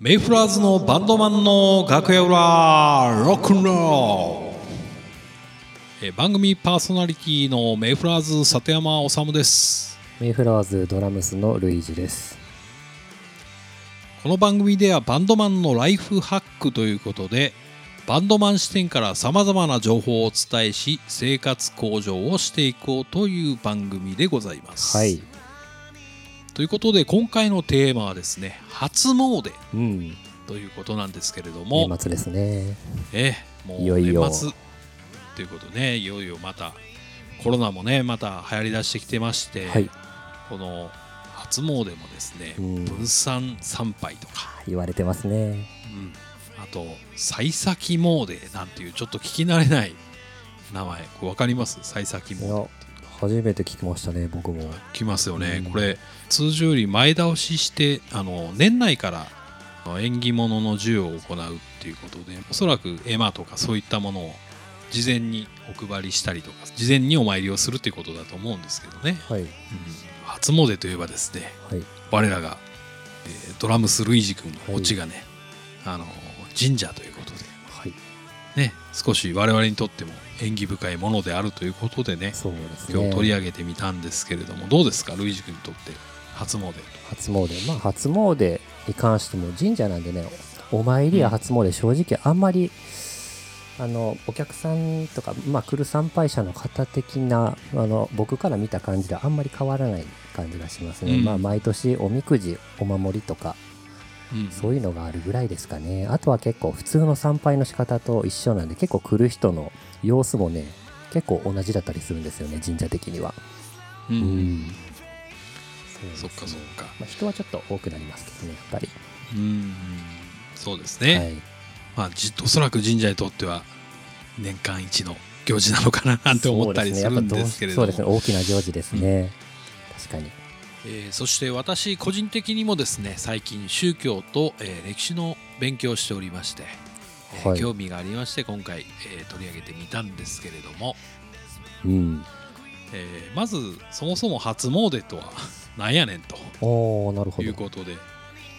メイフラーズのバンドマンの楽屋裏ロックンロールえー番組パーソナリティのメイフラーズ里山治ですメイフラワーズドラムスのルイージです。この番組ではバンドマンのライフハックということでバンドマン視点からさまざまな情報をお伝えし生活向上をしていこうという番組でございます。はい。ということで今回のテーマはですね初詣うん。ということなんですけれども年末ですね。ええもういよいよ年末ということでねいよいよまたコロナもねまた流行りだしてきてまして、はい。この初詣もですね、うん分散参拝とか、言われてますね。うんあと幸先詣なんていうちょっと聞き慣れない名前分かります？幸先い詣や、初めて聞きましたね、僕も。来ますよね、うんこれ通常より前倒ししてあの年内から縁起物の授与を行うっていうことでおそらく絵馬とかそういったものを事前にお配りしたりとか事前にお参りをするっていうことだと思うんですけどね、はい。うん初詣といえばですねはい。我らが、えードラムス・ルイージ君のお家がね、あの神社という。ね少し我々にとっても縁起深いものであるということでねそうですね。今日取り上げてみたんですけれどもどうですか？ルイージ君にとって初詣初詣。まあ、初詣に関しても神社なんでね、お参りや初詣、正直あんまり、あの、お客さんとか、まあ、来る参拝者の方的な、あの、僕から見た感じであんまり変わらない感じがしますね。うんまあ、毎年おみくじ、お守りとか、うんそういうのがあるぐらいですかね。あとは結構普通の参拝の仕方と一緒なんで、結構来る人の様子もね、結構同じだったりするんですよね、神社的には。うんうんそっかそっかまあ、人はちょっと多くなりますけどね、やっぱり。うんそうですね、はい。まあじおそらく神社にとっては年間一の行事なのかななんて思ったりするんですけれどもそうですね、大きな行事ですね。確かに。えーそして私個人的にもですね最近宗教と、えー歴史の勉強をしておりまして、えーはい興味がありまして今回、えー取り上げてみたんですけれども、うん。えーまずそもそも初詣とは 何やねんという。ことで、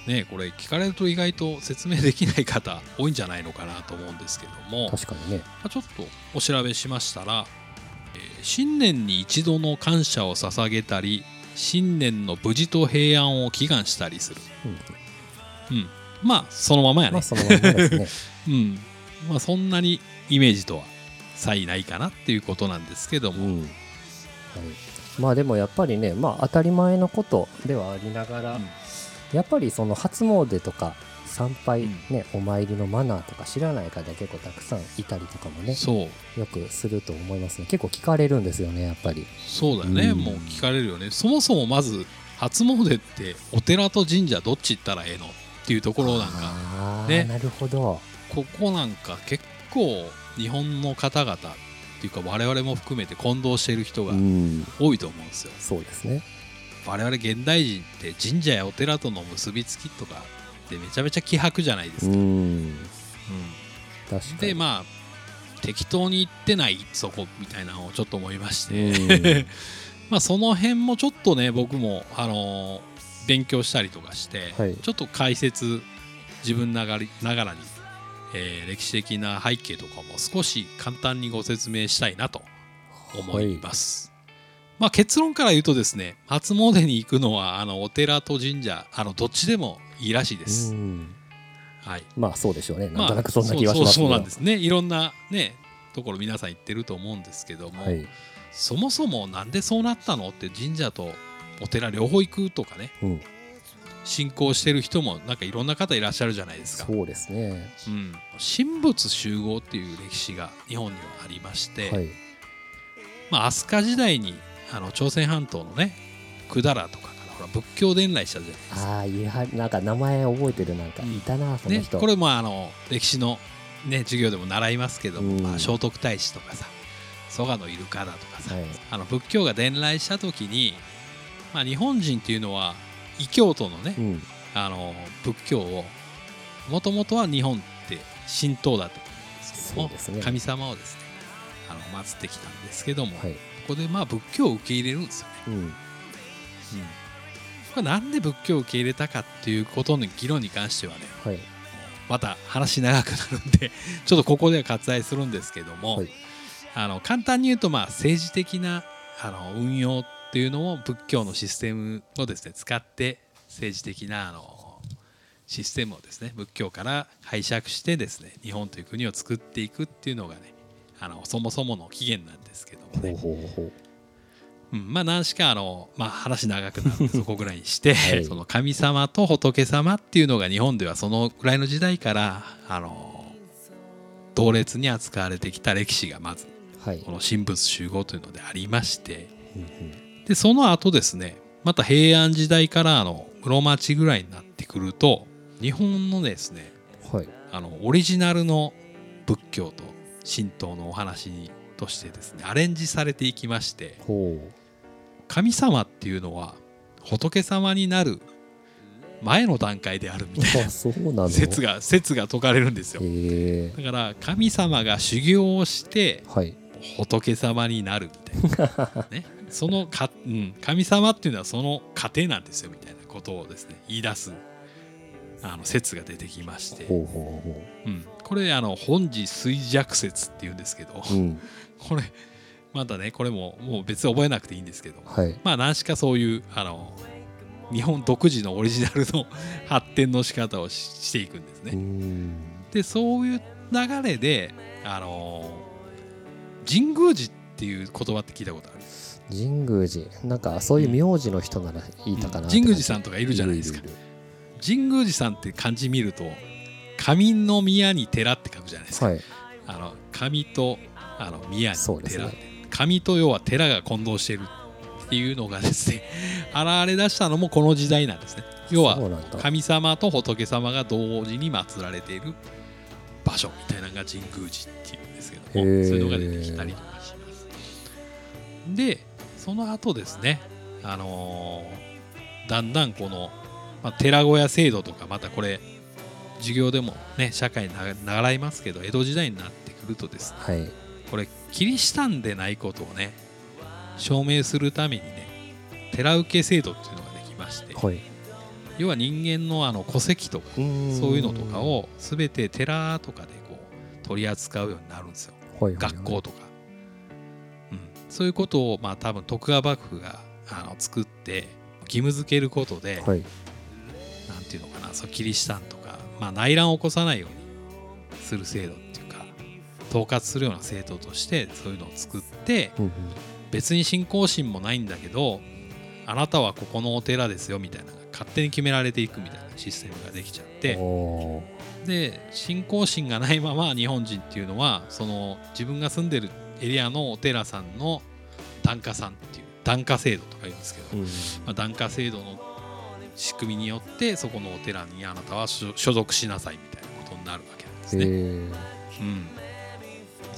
ね、これ聞かれると意外と説明できない方 多いんじゃないのかなと思うんですけども、確かにね。まあちょっとお調べしましたら、えー新年に一度の感謝を捧げたり新年の無事と平安を祈願したりする、うん。うん、まあそのままやね、まあ、そのままですね。うんまあ、そんなにイメージとは差異ないかなっていうことなんですけども、うん。はい。まあでもやっぱりね、まあ当たり前のことではありながら、うんやっぱりその初詣とか参拝、うんね、お参りのマナーとか知らない方結構たくさんいたりとかもね、そうよくすると思いますね。結構聞かれるんですよね、やっぱり。そうだよね、うんもう聞かれるよねそもそもまず初詣ってお寺と神社どっち行ったらええのっていうところなんかああ、ねなるほど。ここなんか結構日本の方々っていうか我々も含めて混同している人がうん、多いと思うんですよ。そうですね。我々現代人って神社やお寺との結びつきとかってめちゃめちゃ希薄じゃないですか。うん。でまあ適当に行ってないそこみたいなのをちょっと思いましうて、ん、まあその辺もちょっとね僕もあのー勉強したりとかして、はいちょっと解説自分ながりながらに、えー歴史的な背景とかも少し簡単にご説明したいなと思います。まあ結論から言うとですね初詣に行くのはあのお寺と神社あのどっちでもいいらしいでうす。ん、はい。まあそうでしょうね。まあなんとなくそんな気はしますけどそうそうなんですね。いろんなねところ皆さん行ってると思うんですけども、はい。そもそもなんでそうなったのって神社とお寺両方行くとかねうん、信仰してる人もなんかいろんな方いらっしゃるじゃないですか。そうですね。うん、神仏集合っていう歴史が日本にはありまして、はい。まあ飛鳥時代にあの朝鮮半島のね百済とかほら仏教伝来したじゃないですか。ああ、いや、なんか名前覚えてる、なんか、うんいたな、そのね、人。これもあの歴史の、ね、授業でも習いますけども、うんまあ、聖徳太子とかさ蘇我のイルカだとかさ、はい。あの仏教が伝来した時に、まあ、日本人っていうのは異教徒のね、うん、あの仏教をもともとは日本って神道だったと思うんですけどもね神様をですねあの祀ってきたんですけども、はい。ここでまあ仏教を受け入れるんですよね。うん、これなんで仏教を受け入れたかっていうことの議論に関してはねはい。また話長くなるんで ちょっとここでは割愛するんですけども、はい。あの簡単に言うとまあ政治的なあの運用っていうのを仏教のシステムをですね使って政治的なあのシステムをですね仏教から拝借してですね日本という国を作っていくっていうのがねあのそもそもの起源なんですけどもほうね、ほうほううん、まあ何しかあの、まあ、話長くなるそこぐらいにして、はい。その神様と仏様っていうのが日本ではそのぐらいの時代からあの同列に扱われてきた歴史がまずはい。この神仏集合というのでありましてでその後ですねまた平安時代からあの室町ぐらいになってくると日本のですねはい。あのオリジナルの仏教と神道のお話としてですねアレンジされていきましてほ神様っていうのは仏様になる前の段階であるみたいな説が説が説かれるんですよだから神様が修行をしてはい仏様になるみたいな、ね、そのか、うん、神様っていうのはその過程なんですよみたいなことをですね言い出すあの説が出てきまして、ほうん、これあの本寺衰弱説っていうんですけどううんこれまだねこれももう別に覚えなくていいんですけど。はい。まあ何しかそういうあの日本独自のオリジナルの発展の仕方をししていくんですうね。ん。でそういう流れであの神宮寺っていう言葉って聞いたことある？神宮寺。なんかそういう名字の人なら言いたかな、神宮寺さんとかいるじゃないですか。神宮寺さんって漢字見ると上の宮に寺って書くじゃないですか、はい。あの上とあの宮に寺って、上と要は寺が混同しているっていうのがですね現れ出したのもこの時代なんですね。要は神様と仏様が同時に祀られている場所みたいなのが神宮寺っていうんですけどもそういうのが出てきたりとかします。でその後ですねあのーだんだんこの、まあ、寺小屋制度とかまたこれ授業でもね社会にな習いますけど江戸時代になってくるとですねはいこれキリシタンでないことをね証明するためにね寺受け制度っていうのができましてはい。要は人間のあの戸籍とかそういうのとかを全て寺とかでこう取り扱うようになるんですよ。学校とか、うん、そういうことをまあ多分徳川幕府があの作って義務付けることで、はい。なんていうのかなそうキリシタンとか、まあ、内乱を起こさないようにする制度って統括するような制度としてそういうのを作ってうんうん。別に信仰心もないんだけどあなたはここのお寺ですよみたいな勝手に決められていくみたいなシステムができちゃってで信仰心がないまま日本人っていうのはその自分が住んでるエリアのお寺さんの檀家さんっていう檀家制度とか言うんですけど、うん。まあ、檀家制度の仕組みによってそこのお寺にあなたは所所属しなさいみたいなことになるわけなんですね。うん、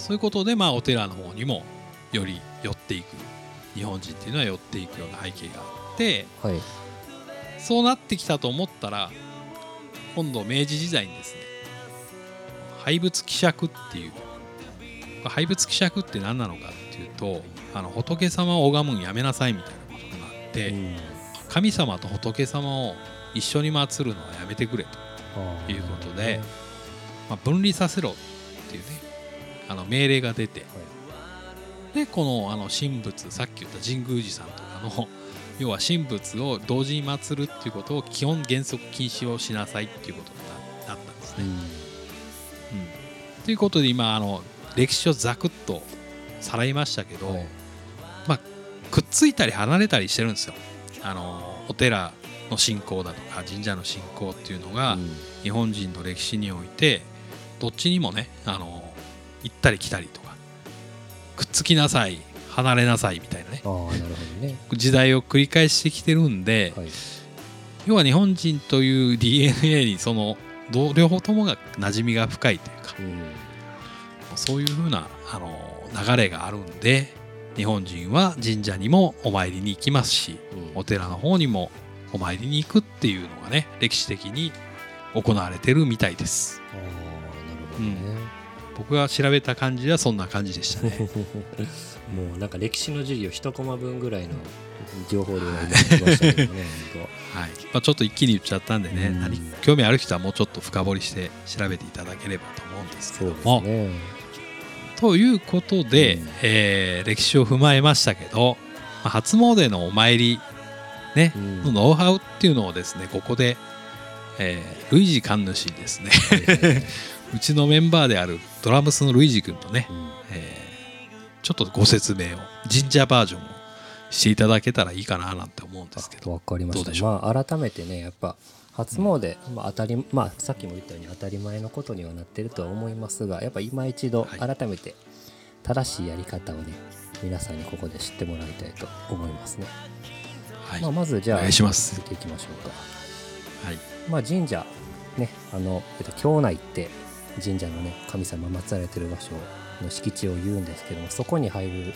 そういうことで、まあ、お寺の方にもより寄っていく。日本人っていうのは寄っていくような背景があってはい。そうなってきたと思ったら今度明治時代にですね廃仏希釈っていう廃仏希釈って何なのかっていうとあの仏様を拝むんやめなさいみたいなことになって、うん。神様と仏様を一緒に祀るのはやめてくれと、いうことでまあ、分離させろっていうねあの命令が出てでこのあの神仏さっき言った神宮寺さんとかの 要は神仏を同時に祀るっていうことを基本原則禁止をしなさいっていうことにななったんですね。うん。うん。ということで今あの歴史をざくっとさらいましたけど、はい。くっついたり離れたりしてるんですよ。あのお寺の信仰だとか神社の信仰っていうのが、うん。日本人の歴史においてどっちにもねあの行ったり来たりとかくっつきなさい離れなさいみたいなね。ああなるほどね。時代を繰り返してきてるんで、はい。要は日本人という DNA にそのど両方ともが馴染みが深いというかうん。そういうふうなあの流れがあるんで日本人は神社にもお参りに行きますしうん。お寺の方にもお参りに行くっていうのがね歴史的に行われてるみたいです。ああなるほどね僕が調べた感じはそんな感じでしたね。もうなんか歴史の授業一コマ分ぐらいの情報量が今来ましたけどねはい。まあ、ちょっと一気に言っちゃったんでね、うん。何興味ある人はもうちょっと深掘りして調べていただければと思うんですけども、ね。ということで、うん。えー歴史を踏まえましたけど、まあ初詣のお参り、ねうん。のノウハウっていうのをですねここで、えー、ルイージ神主にですね うちのメンバーであるドラムスのルイージ君とね、うん。えーちょっとご説明を神社バージョンをしていただけたらいいかななんて思うんですけどわかりました。まあ改めてねやっぱ初詣、まあ、当たりまあさっきも言ったように当たり前のことにはなってるとは思いますがやっぱ今一度はい。改めて正しいやり方をね皆さんにここで知ってもらいたいと思いますね、はい、まあ、まずじゃあお願いします。続いていきましょうか。はい。まあ神社ねあの、えっと、京内って神社のね神様祀られてる場所の敷地を言うんですけどもそこに入る、ね、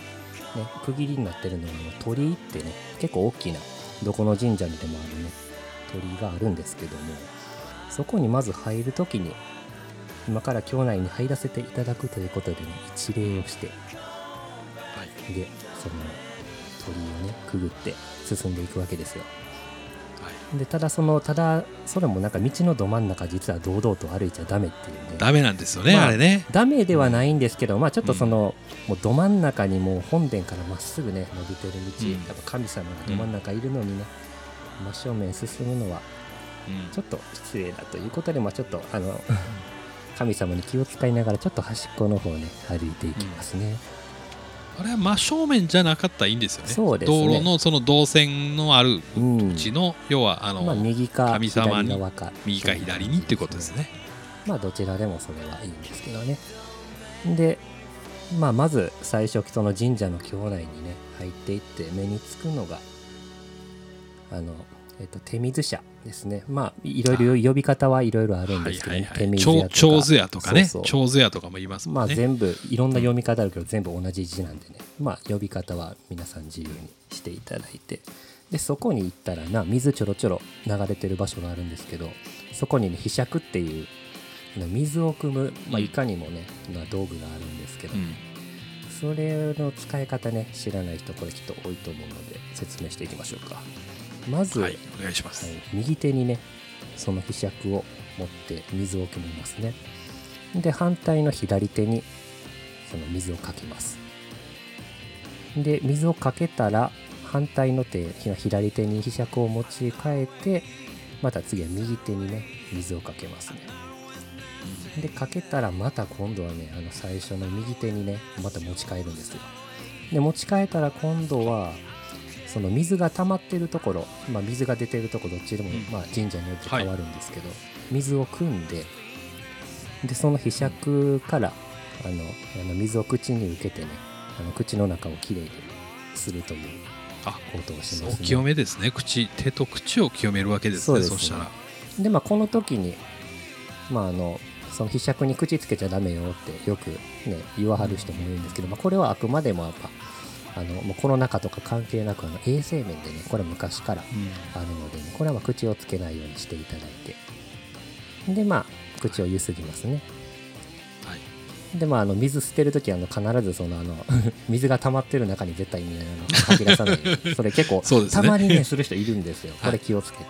区切りになってるのがあの鳥居ってね結構大きなどこの神社にでもあるね鳥居があるんですけどもそこにまず入る時に今から京内に入らせていただくということでね一礼をしてはい。でその鳥居をねくぐって進んでいくわけですよ。はいでただそのただそれもなんか道のど真ん中実は堂々と歩いちゃダメっていうねダメなんですよね、まああれね。ダメではないんですけど、まあちょっとその、もうど真ん中にもう本殿からまっすぐね伸びてる道、うん。やっぱ神様がど真ん中いるのにね、真正面進むのはうん。ちょっと失礼だということで、まあちょっとあの神様に気を使いながらちょっと端っこの方ね歩いていきますね、あれは真正面じゃなかったらいいんですよね。そうですね。道路のその動線のあるうんうちの、要はあの、まあ右か神様に右か左にっていうことですね。まあどちらでもそれはいいんですけどね。でまあまず最初その神社の境内にね入っていって目につくのがあの、えっと、手水社ですね。まあいろいろ呼び方はいろいろあるんですけどね、手水屋とか。長津屋とかね。長津屋とかも言いますまあもんね、全部いろんな読み方あるけど全部同じ字なんでね。まあ呼び方は皆さん自由にしていただいて。でそこに行ったらな水ちょろちょろ流れてる場所があるんですけどそこにね柄杓っていう水を汲む、まあ、いかにもね、まあ、道具があるんですけど、うん。それの使い方ね知らない人これきっと多いと思うので説明していきましょうかまず、はいお願いします、はい右手にねその柄杓を持って水を汲みますね。で反対の左手にその水をかけます。で水をかけたら反対の手左手に柄杓を持ち替えてまた次は右手にね水をかけますね。でかけたらまた今度はねあの最初の右手にねまた持ち替えるんですよ。で持ち替えたら今度はその水が溜まってるところ、まあ、水が出てるところどっちでも、うん。まあ、神社によって変わるんですけど、水を汲んででその柄杓からあのあの水を口に受けてねあの口の中をきれいにするというあことをしおますね。清めですね。口手と口を清めるわけですねね。そしたら。でまあこの時にまああのその柄杓に口つけちゃダメよってよくね言わはる人もいるんですけど、まあ、これはあくまでもやっぱあのもうコロナ禍とか関係なくあの衛生面でねこれは昔からうん。あるので、ね、これはまあ口をつけないようにしていただいて。でまあ口をゆすぎますね。はい。でまああの水捨てる時はあの必ずそのあの 水が溜まってる中に絶対にねあの吐き出さない それ結構そうですね。たまにねする人いるんですよ。これはい気をつけて、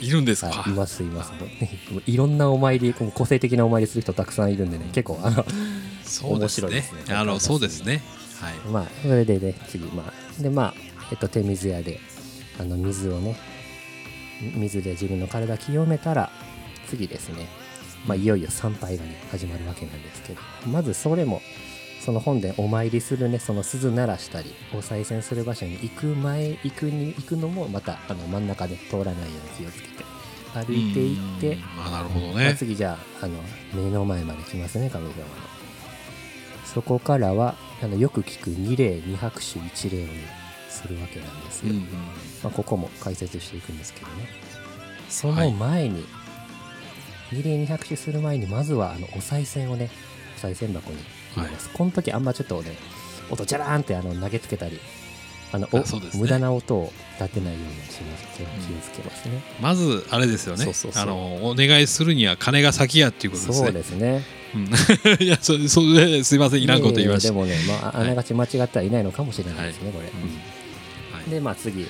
いるんですか、はい、いますいます。いろんなお参り個性的なお参りする人たくさんいるんでね結構あのね。面白いですね。あのそうですねはい。まあそれでね次まあでまあえっと手水屋であの水をね水で自分の体清めたら次ですねまあいよいよ参拝がね始まるわけなんですけどまずそれもその本殿お参りするねその鈴鳴らしたりお賽銭する場所に行く前行くに行くのもまたあの真ん中で通らないように気をつけて歩いていってうん。あなるほどまあね次じゃああの目の前まで来ますね神様のそこからはあのよく聞く二礼二拍手一礼をねするわけなんですよ、うんうんまあ、ここも解説していくんですけどね。その前に、二礼二拍手する前にまずはあのお賽銭をねお賽銭箱に入れます、この時あんまちょっとね音チャラーンってあの投げつけたりあのね。無駄な音を立てないようにします気をつけますね、まずあれですよね。あのお願いするには金が先やっていうことですね。そうですねうん。いやそそれですいませんいらんこと言いました。でもね、まあ、あはい。ながち間違ってはいないのかもしれないですね、これ、うん。はい。でまあ次。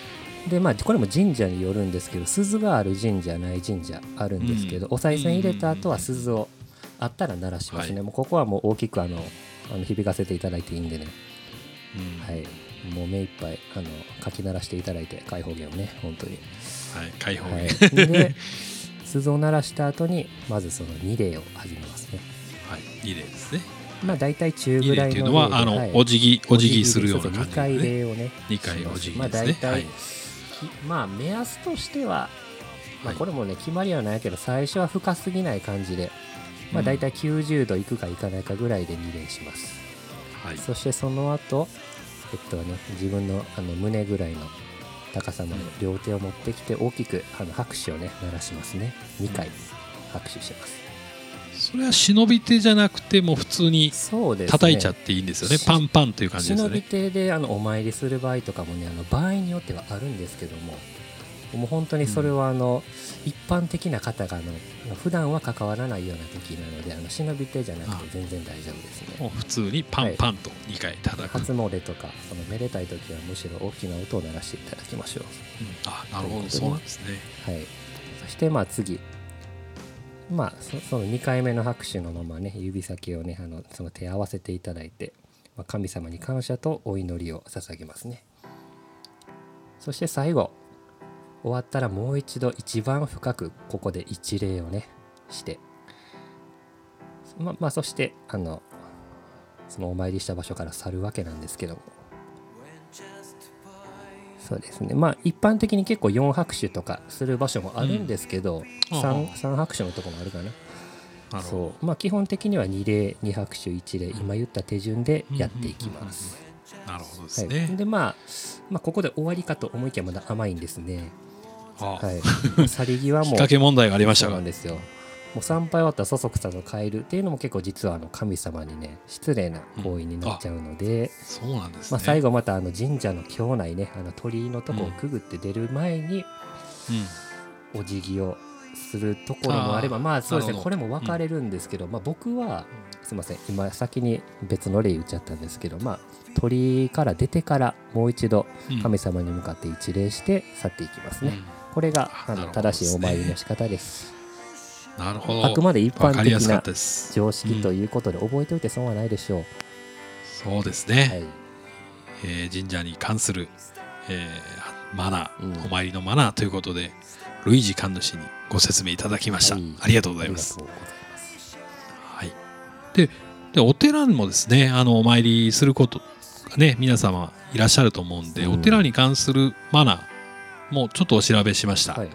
でまあこれも神社によるんですけど鈴がある神社ない神社あるんですけど、うん。お賽銭入れた後は鈴をあったら鳴らしますね、はい。もうここはもう大きくあのあの響かせていただいていいんでね、うん。はい、もう目いっぱいあのかき鳴らしていただいて開放弦をね本当に、はい。開放は弦い、で 鈴を鳴らした後にまずその二礼を始めますねはい二礼ですね。まあ大体中二ぐらいののはあの、はい。お辞儀お辞儀するような感2じ回で、ね、礼をね二回お辞儀まあですね。大体、はい。きまあ目安としては、まあ、はい。これもね決まりはないけど最初は深すぎない感じで、まあ、うん。大体90度いくかいかないかぐらいで2礼します、はい。そしてその後えっとね自分のあの胸ぐらいの高さまで両手を持ってきて大きくあの拍手をね鳴らしますね。2回拍手しますそれは忍び手じゃなくてもう普通に叩いちゃっていいんですよね。しパンパンという感じですよ忍びね手であのお参りする場合とかもねあの場合によってはあるんですけどももう本当にそれはあの、一般的な方があの普段は関わらないような時なのであの忍び手じゃなくて全然大丈夫ですね。普通にパンパンと2回叩く、初詣とかそのめでたい時はむしろ大きな音を鳴らしていただきましょう。うん。あなるほど。そうなんですね。はい、そしてまあ次まあそその2回目の拍手のままね指先をねあのその手合わせていただいて、まあ、神様に感謝とお祈りを捧げますね。そして最後終わったらもう一度一番深くここで一礼をねしてままあそしてあのそのお参りした場所から去るわけなんですけども。そうですね。まあ一般的に結構4拍手とかする場所もあるんですけど、うん。三ああ 3, 拍手のところもあるかな。そう。まあ基本的には2礼2拍手1礼今言った手順でやっていきます、なるほどですはい、ね、でまあまあここで終わりかと思いきやまだ甘いんですね。あはい。去り際も。きっかけ問題がありましたがそうなんですよ。もう参拝終わったらそそくさと帰るっていうのも結構実はあの神様にね失礼な行為になっちゃうので、そうなんですね、まあ、最後またあの神社の境内ねあの鳥居のとこをくぐって出る前にうん。お辞儀をするところもあればまあそうですねこれも分かれるんですけど、まあ、僕はすいません今先に別の例言っちゃったんですけどまあ鳥居から出てからもう一度うん。神様に向かって一礼して去っていきますね、うん。これがあの正しいお参りの仕方ですなるほど。あくまで一般的な常識ということで覚えておいて損はないでしょう、そうですね、はい。えー神社に関する、えーマナー、うん。お参りのマナーということでルイージ神主にご説明いただきました、はい。ありがとうございます。ありがとうございます。はい、ででお寺にもですねあのお参りすることがね皆様いらっしゃると思うんで、うん。お寺に関するマナーもちょっとお調べしました、はい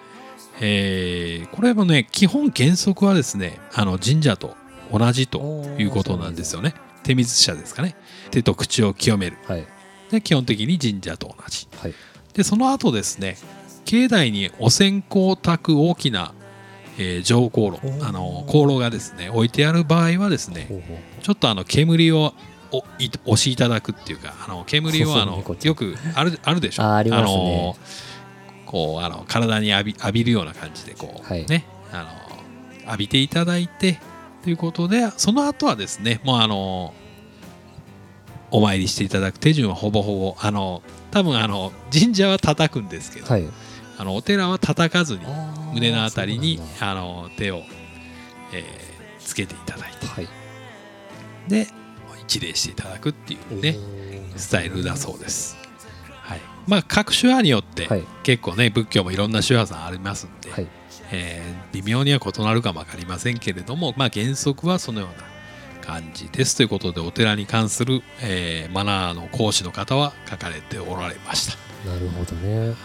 えーこれもね基本原則はですねあの神社と同じということなんですよね。手水社ですかね。手と口を清める。はい。で基本的に神社と同じ。はい。でその後ですね境内にお線香を焚く大きな、えー上香炉あの香炉がですね置いてある場合はですねちょっとあの煙をおい押しいただくっていうかあの煙をあのよくあるあるでしょ。あーありますね。のこうあの体に浴び浴びるような感じでこう、はい。ねあの浴びていただいてということでその後はですねもうあのお参りしていただく手順はほぼほぼあの多分あの神社は叩くんですけど、はい。あのお寺は叩かずに胸のあたりにあの手を、えーつけていただいてはい。で一礼していただくっていうねスタイルだそうです。はい、まあ各宗派によってはい。結構ね仏教もいろんな宗派さんありますんで、はい。えー微妙には異なるかも分かりませんけれども、まあ、原則はそのような感じですということでお寺に関する、えーマナーの講師の方は書かれておられました。なるほどね。はい。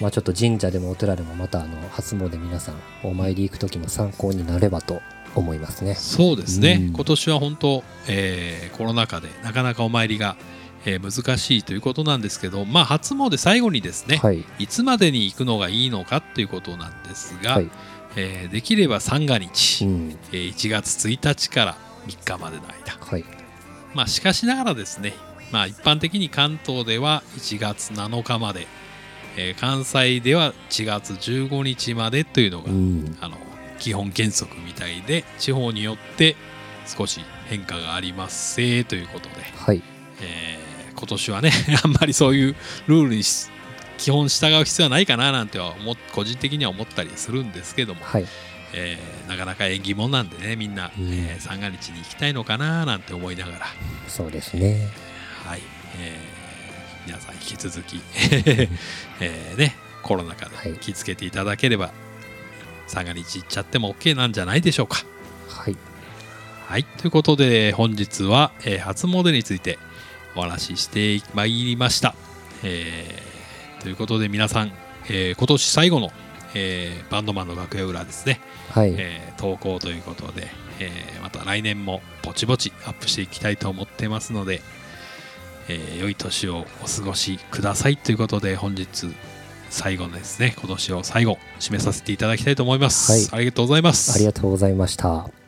まあちょっと神社でもお寺でもまたあの初詣皆さんお参り行く時の参考になればと思いますね。そうですね、うん。今年は本当、えーコロナ禍でなかなかお参りが、えー難しいということなんですけど、まあ、初詣最後にですね、はい。いつまでに行くのがいいのかということなんですが、はい。えーできれば三が日、うん。えー1月1日から3日までの間、はい。まあ、しかしながらですね、まあ、一般的に関東では1月7日まで、えー関西では1月15日までというのが、うん。あの基本原則みたいで地方によって少し変化がありますせということで、はい。えー今年はね あんまりそういうルールにし基本従う必要はないかななんては思っ個人的には思ったりするんですけども、はい。えーなかなか縁起物なんでねみんな、うん。えー三が日に行きたいのかななんて思いながら、そうですね。はい。えー皆さん引き続き、えーね、コロナ禍はい。で気をつけていただければ、三が日行っちゃっても OK なんじゃないでしょうか。はい。はい、ということで本日は、えー初詣についてお話ししてまいりました。えーということで皆さん、えー今年最後の、えーバンドマンの楽屋裏ですね、はい、えー投稿ということで、えーまた来年もぼちぼちアップしていきたいと思ってますので、えー良い年をお過ごしくださいということで本日最後のですね。今年を最後締めさせていただきたいと思います、はい。ありがとうございます。ありがとうございました